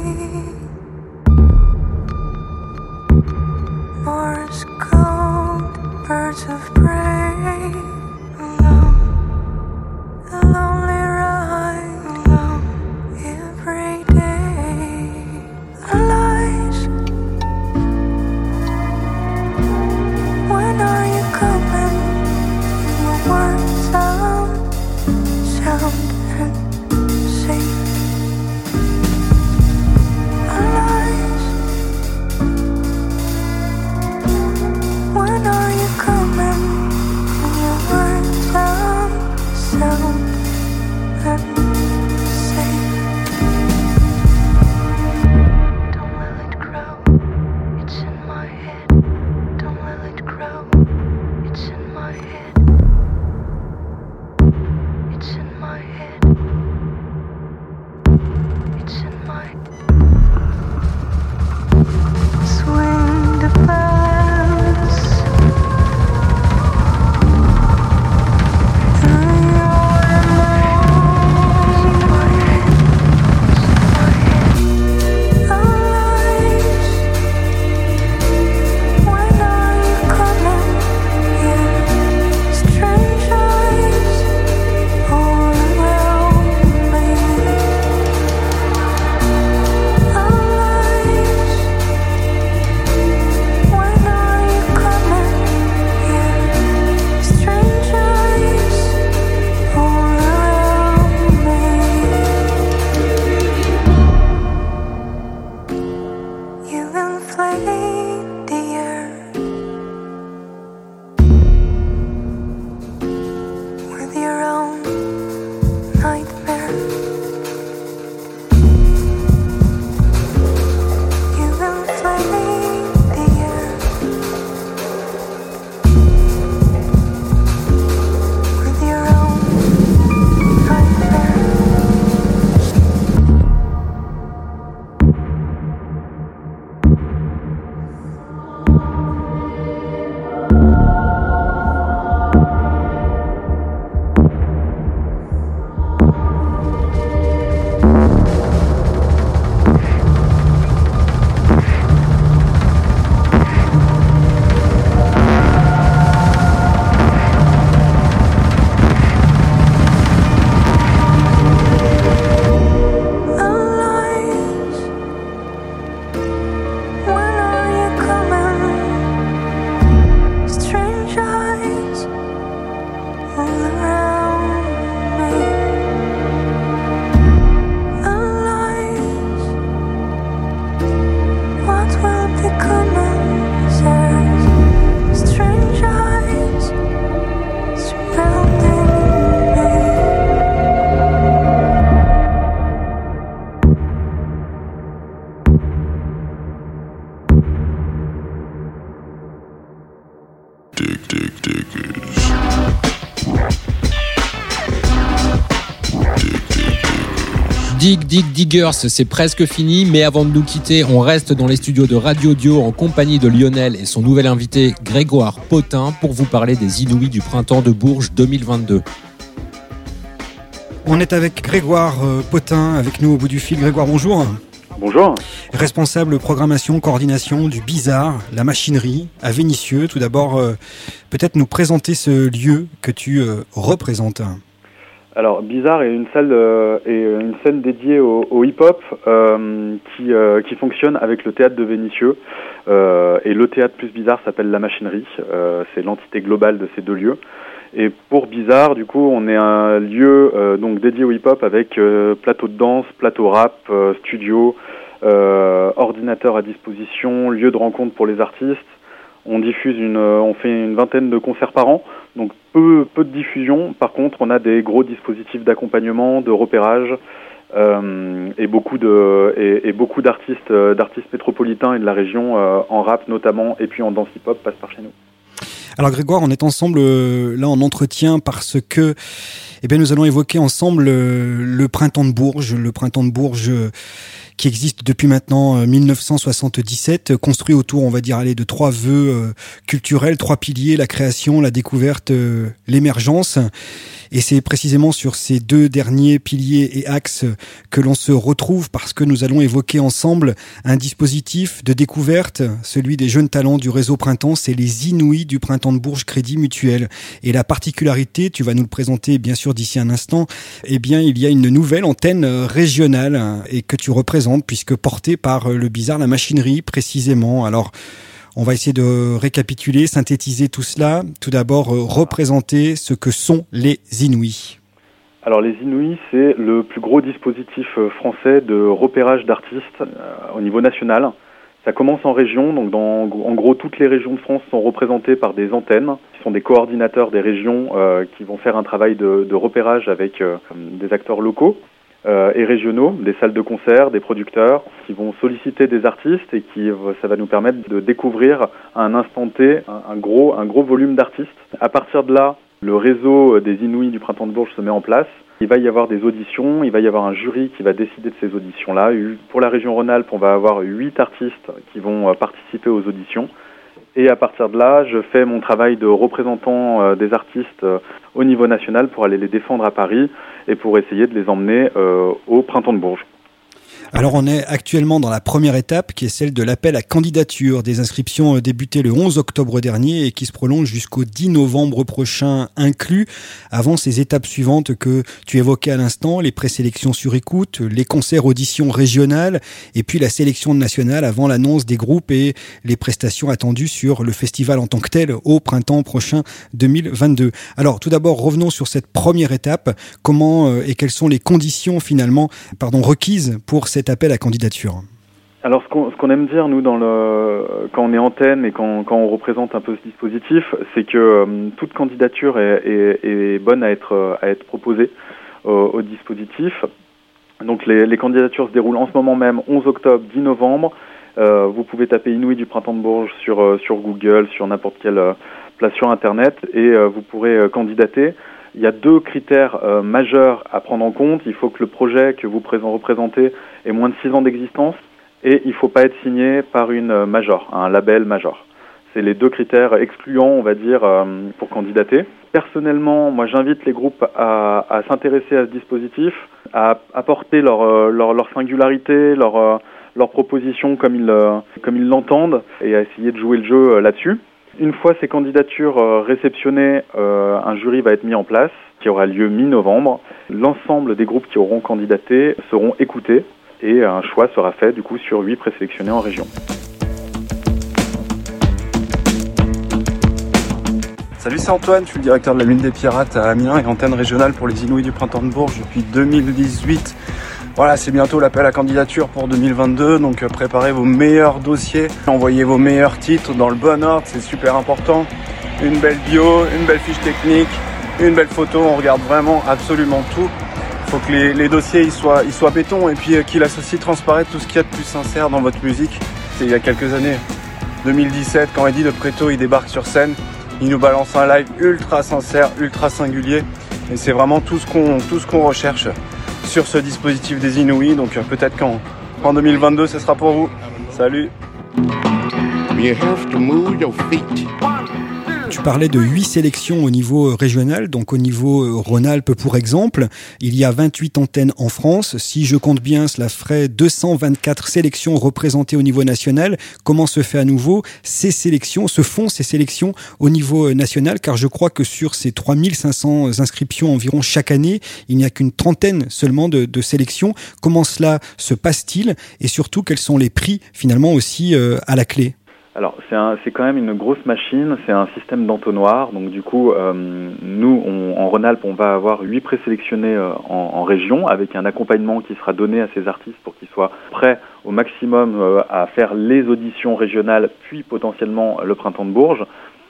Code, birds of prey. Alone, a lonely Dig Dig Diggers, c'est presque fini, mais avant de nous quitter, on reste dans les studios de Radio Dio en compagnie de Lionel et son nouvel invité Grégoire Potin pour vous parler des Inouïs du printemps de Bourges 2022. On est avec Grégoire euh, Potin, avec nous au bout du fil. Grégoire, bonjour. Bonjour. Responsable programmation, coordination du Bizarre, la machinerie à Vénissieux. Tout d'abord, euh, peut-être nous présenter ce lieu que tu euh, représentes. Alors, Bizarre est une salle euh, et une scène dédiée au, au hip-hop euh, qui, euh, qui fonctionne avec le théâtre de Vénissieux. Euh, et le théâtre plus Bizarre s'appelle La Machinerie. Euh, c'est l'entité globale de ces deux lieux. Et pour Bizarre, du coup, on est un lieu euh, donc dédié au hip-hop avec plateau de danse, plateau rap, studio, ordinateur à disposition, lieu de rencontre pour les artistes. On diffuse une, on fait une vingtaine de concerts par an, donc peu, peu de diffusion. Par contre, on a des gros dispositifs d'accompagnement, de repérage euh, et beaucoup de et, beaucoup d'artistes, euh, d'artistes métropolitains et de la région euh, en rap notamment et puis en danse hip-hop passent par chez nous. Alors Grégoire, on est ensemble euh, là en entretien parce que eh bien, nous allons évoquer ensemble euh, le printemps de Bourges, le printemps de Bourges euh, qui existe depuis maintenant euh, 1977, euh, construit autour, on va dire, allez, de trois vœux culturels, trois piliers, la création, la découverte, l'émergence. Et c'est précisément sur ces deux derniers piliers et axes que l'on se retrouve parce que nous allons évoquer ensemble un dispositif de découverte, celui des jeunes talents du réseau Printemps, c'est les Inouïs du Printemps de Bourges Crédit Mutuel. Et la particularité, tu vas nous le présenter bien sûr d'ici un instant, eh bien il y a une nouvelle antenne euh, régionale hein, et que tu représentes puisque portée par euh, le bizarre la machinerie précisément. Alors on va essayer de récapituler, synthétiser tout cela. Tout d'abord, euh, représenter ce que sont les Inouïs. Alors les Inouïs, c'est le plus gros dispositif français de repérage d'artistes au niveau national. Ça commence en région, donc dans, en gros toutes les régions de France sont représentées par des antennes, qui sont des coordinateurs des régions euh, qui vont faire un travail de, repérage avec euh, des acteurs locaux euh, et régionaux, des salles de concert, des producteurs, qui vont solliciter des artistes et qui euh, ça va nous permettre de découvrir à un instant T un, un gros un gros volume d'artistes. À partir de là, le réseau des Inouïs du Printemps de Bourges se met en place. Il va y avoir des auditions, il va y avoir un jury qui va décider de ces auditions-là. Pour la région Rhône-Alpes, on va avoir huit artistes qui vont euh, participer aux auditions. Et à partir de là, je fais mon travail de représentant euh, des artistes euh, au niveau national pour aller les défendre à Paris et pour essayer de les emmener au Printemps de Bourges. Alors on est actuellement dans la première étape qui est celle de l'appel à candidature. Des inscriptions euh, débutées le 11 octobre dernier et qui se prolongent jusqu'au 10 novembre prochain inclus. Avant ces étapes suivantes que tu évoquais à l'instant, les présélections sur écoute, les concerts auditions régionales et puis la sélection nationale avant l'annonce des groupes et les prestations attendues sur le festival en tant que tel au printemps prochain 2022. Alors tout d'abord revenons sur cette première étape. Comment euh, et quelles sont les conditions finalement pardon requises pour cet appel à candidature Alors, ce qu'on aime dire, nous, quand on est antenne et quand, on représente un peu ce dispositif, c'est que euh, toute candidature est, bonne à être, euh, proposée au, au dispositif. Donc, les, candidatures se déroulent en ce moment même, 11 octobre, 10 novembre. Euh, vous pouvez taper Inouï du Printemps de Bourges sur, euh, Google, sur n'importe quelle euh, place sur Internet, et euh, vous pourrez euh, candidater. Il y a deux critères euh, majeurs à prendre en compte. Il faut que le projet que vous présent- représentez ait moins de 6 ans d'existence et il ne faut pas être signé par une euh, major, un label major. C'est les deux critères excluants, on va dire, euh, pour candidater. Personnellement, moi j'invite les groupes à, s'intéresser à ce dispositif, à apporter leur, singularité, leur, leurs comme ils l'entendent et à essayer de jouer le jeu là-dessus. Une fois ces candidatures euh, réceptionnées, euh, un jury va être mis en place qui aura lieu mi-novembre. L'ensemble des groupes qui auront candidaté seront écoutés et un choix sera fait du coup sur huit présélectionnés en région. Salut, c'est Antoine, je suis le directeur de la Lune des Pirates à Amiens et antenne régionale pour les Inouïs du Printemps de Bourges depuis 2018. Voilà, c'est bientôt l'appel à candidature pour 2022, donc euh, préparez vos meilleurs dossiers, envoyez vos meilleurs titres dans le bon ordre, c'est super important. Une belle bio, une belle fiche technique, une belle photo, on regarde vraiment absolument tout. Il faut que les, dossiers soient, ils béton et puis euh, qu'il associe transparaître tout ce qu'il y a de plus sincère dans votre musique. C'est il y a quelques années, 2017, quand Eddie de Preto il débarque sur scène, il nous balance un live ultra sincère, ultra singulier. Et c'est vraiment tout ce qu'on recherche sur ce dispositif des Inouïs. Donc euh, peut-être qu'en en 2022, ce sera pour vous. Salut. Tu parlais de huit sélections au niveau euh, régional, donc au niveau euh, Rhône-Alpes pour exemple. Il y a 28 antennes en France. Si je compte bien, cela ferait 224 sélections représentées au niveau national. Comment se fait à nouveau ces sélections, se font ces sélections au niveau euh, national? Car je crois que sur ces 3500 inscriptions environ chaque année, il n'y a qu'une trentaine seulement de, sélections. Comment cela se passe-t-il? Et surtout, quels sont les prix finalement aussi à la clé? Alors c'est quand même une grosse machine, c'est un système d'entonnoir. Donc du coup, euh, nous on- en Rhône-Alpes, on va avoir huit présélectionnés euh, en, région avec un accompagnement qui sera donné à ces artistes pour qu'ils soient prêts au maximum euh, à faire les auditions régionales, puis potentiellement le printemps de Bourges.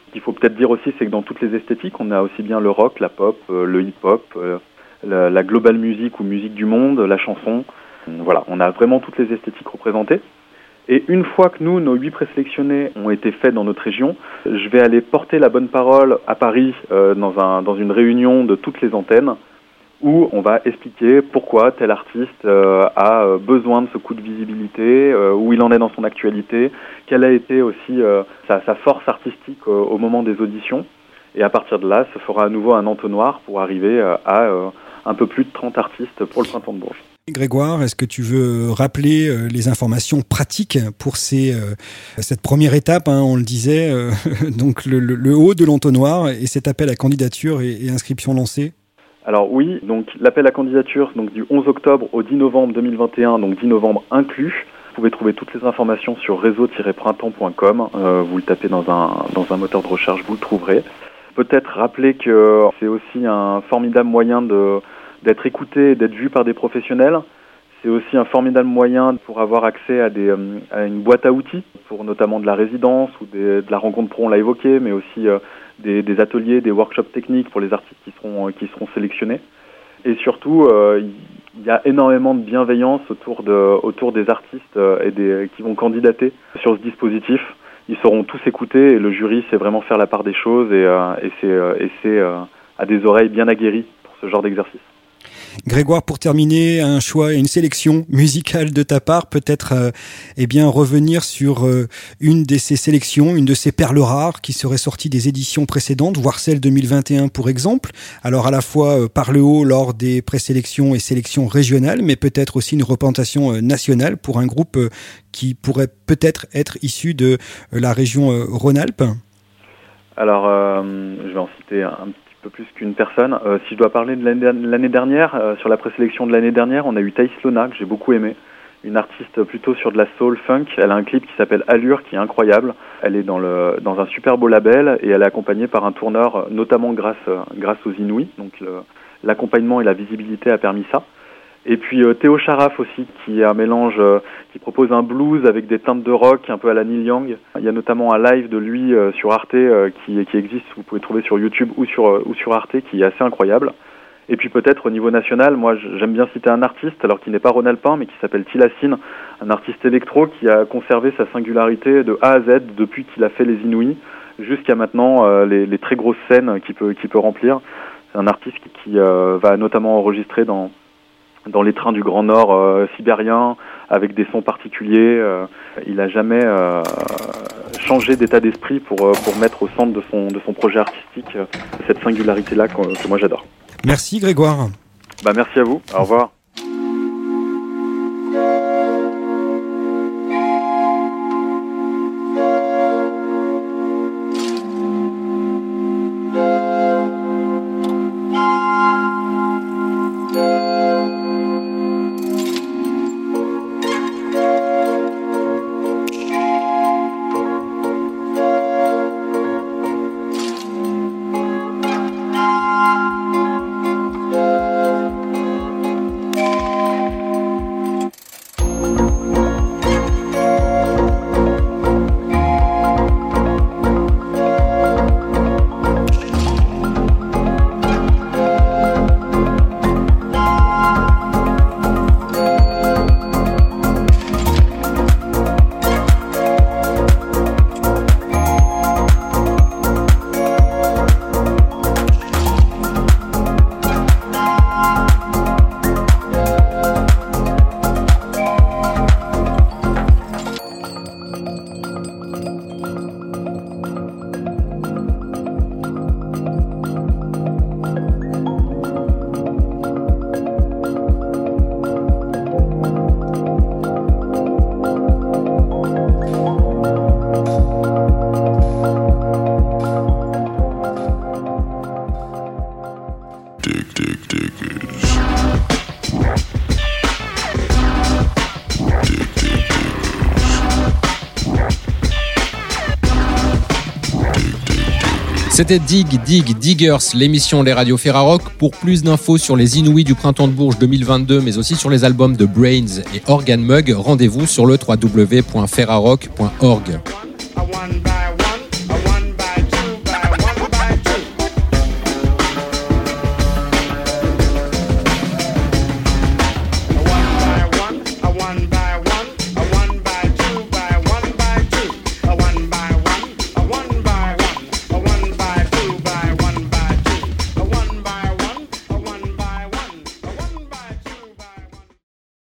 Ce qu'il faut peut-être dire aussi, c'est que dans toutes les esthétiques, on a aussi bien le rock, la pop, le hip-hop, la, la global music ou musique du monde, la chanson. Voilà, on a vraiment toutes les esthétiques représentées. Et une fois que nous, nos huit présélectionnés ont été faits dans notre région, je vais aller porter la bonne parole à Paris euh, dans, un, dans une réunion de toutes les antennes où on va expliquer pourquoi tel artiste euh, a euh, besoin de ce coup de visibilité, euh, où il en est dans son actualité, quelle a été aussi sa, sa force artistique au moment des auditions. Et à partir de là, se fera à nouveau un entonnoir pour arriver à un peu plus de 30 artistes pour le printemps de Bourges. Grégoire, est-ce que tu veux rappeler euh, les informations pratiques pour euh, cette première étape, hein, on le disait, euh, donc le, haut de l'entonnoir et cet appel à candidature et, inscription lancée? Alors oui, donc l'appel à candidature donc du 11 octobre au 10 novembre 2021, donc 10 novembre inclus. Vous pouvez trouver toutes les informations sur réseau-printemps.com. Vous le tapez dans un moteur de recherche, vous le trouverez. Peut-être rappeler que c'est aussi un formidable moyen de, d'être écouté d'être vu par des professionnels. C'est aussi un formidable moyen pour avoir accès à, des, euh, à une boîte à outils, pour notamment de la résidence ou des- de la rencontre pro, on l'a évoqué, mais aussi euh, des, ateliers, des workshops techniques pour les artistes qui seront, euh, qui seront sélectionnés. Et surtout, il y a énormément de bienveillance autour, de, autour des artistes et des, qui vont candidater sur ce dispositif. Ils seront tous écoutés et le jury sait vraiment faire la part des choses et, et c'est à des oreilles bien aguerries pour ce genre d'exercice. Grégoire, pour terminer, un choix et une sélection musicale de ta part, peut-être euh, eh bien revenir sur euh, une de ces sélections, une de ces perles rares qui serait sortie des éditions précédentes, voire celle 2021 pour exemple. Alors à la fois euh, par le haut lors des présélections et sélections régionales, mais peut-être aussi une représentation nationale pour un groupe qui pourrait peut-être être issu de la région Rhône-Alpes. Alors, je vais en citer un peu plus qu'une personne. Euh, si je dois parler de l'année dernière, euh, sur la présélection de l'année dernière, on a eu Thaïs Lona, que j'ai beaucoup aimé. Une artiste plutôt sur de la soul funk. Elle a un clip qui s'appelle Allure, qui est incroyable. Elle est dans, le, dans un super beau label et elle est accompagnée par un tourneur, euh, notamment grâce, grâce aux Inouïs. Donc, l'accompagnement et la visibilité a permis ça. Et puis euh, Théo Charaf aussi, qui est un mélange, euh, qui propose un blues avec des teintes de rock, un peu à la Neil Young. Il y a notamment un live de lui euh, sur Arte qui, qui existe, vous pouvez trouver sur YouTube ou sur, ou sur Arte, qui est assez incroyable. Et puis peut-être au niveau national, moi j'aime bien citer un artiste, alors qui n'est pas rhône-alpin, mais qui s'appelle Tilassine, un artiste électro qui a conservé sa singularité de A à Z depuis qu'il a fait les Inouïs jusqu'à maintenant euh, les, les très grosses scènes qu'il peut, qu'il peut remplir. C'est un artiste qui, qui, euh, va notamment enregistrer dans, dans les trains du Grand Nord euh, sibérien avec des sons particuliers. euh, il n'a jamais euh, changé d'état d'esprit pour, euh, pour mettre au centre de son, de son projet artistique euh, cette singularité-là que, que moi j'adore. Merci Grégoire. Bah, merci à vous, au revoir. C'était Dig Dig Diggers, l'émission des radios Ferrarock. Pour plus d'infos sur les Inouïs du printemps de Bourges 2022, mais aussi sur les albums de Brains et Organ Mug, rendez-vous sur le www.ferrarock.org.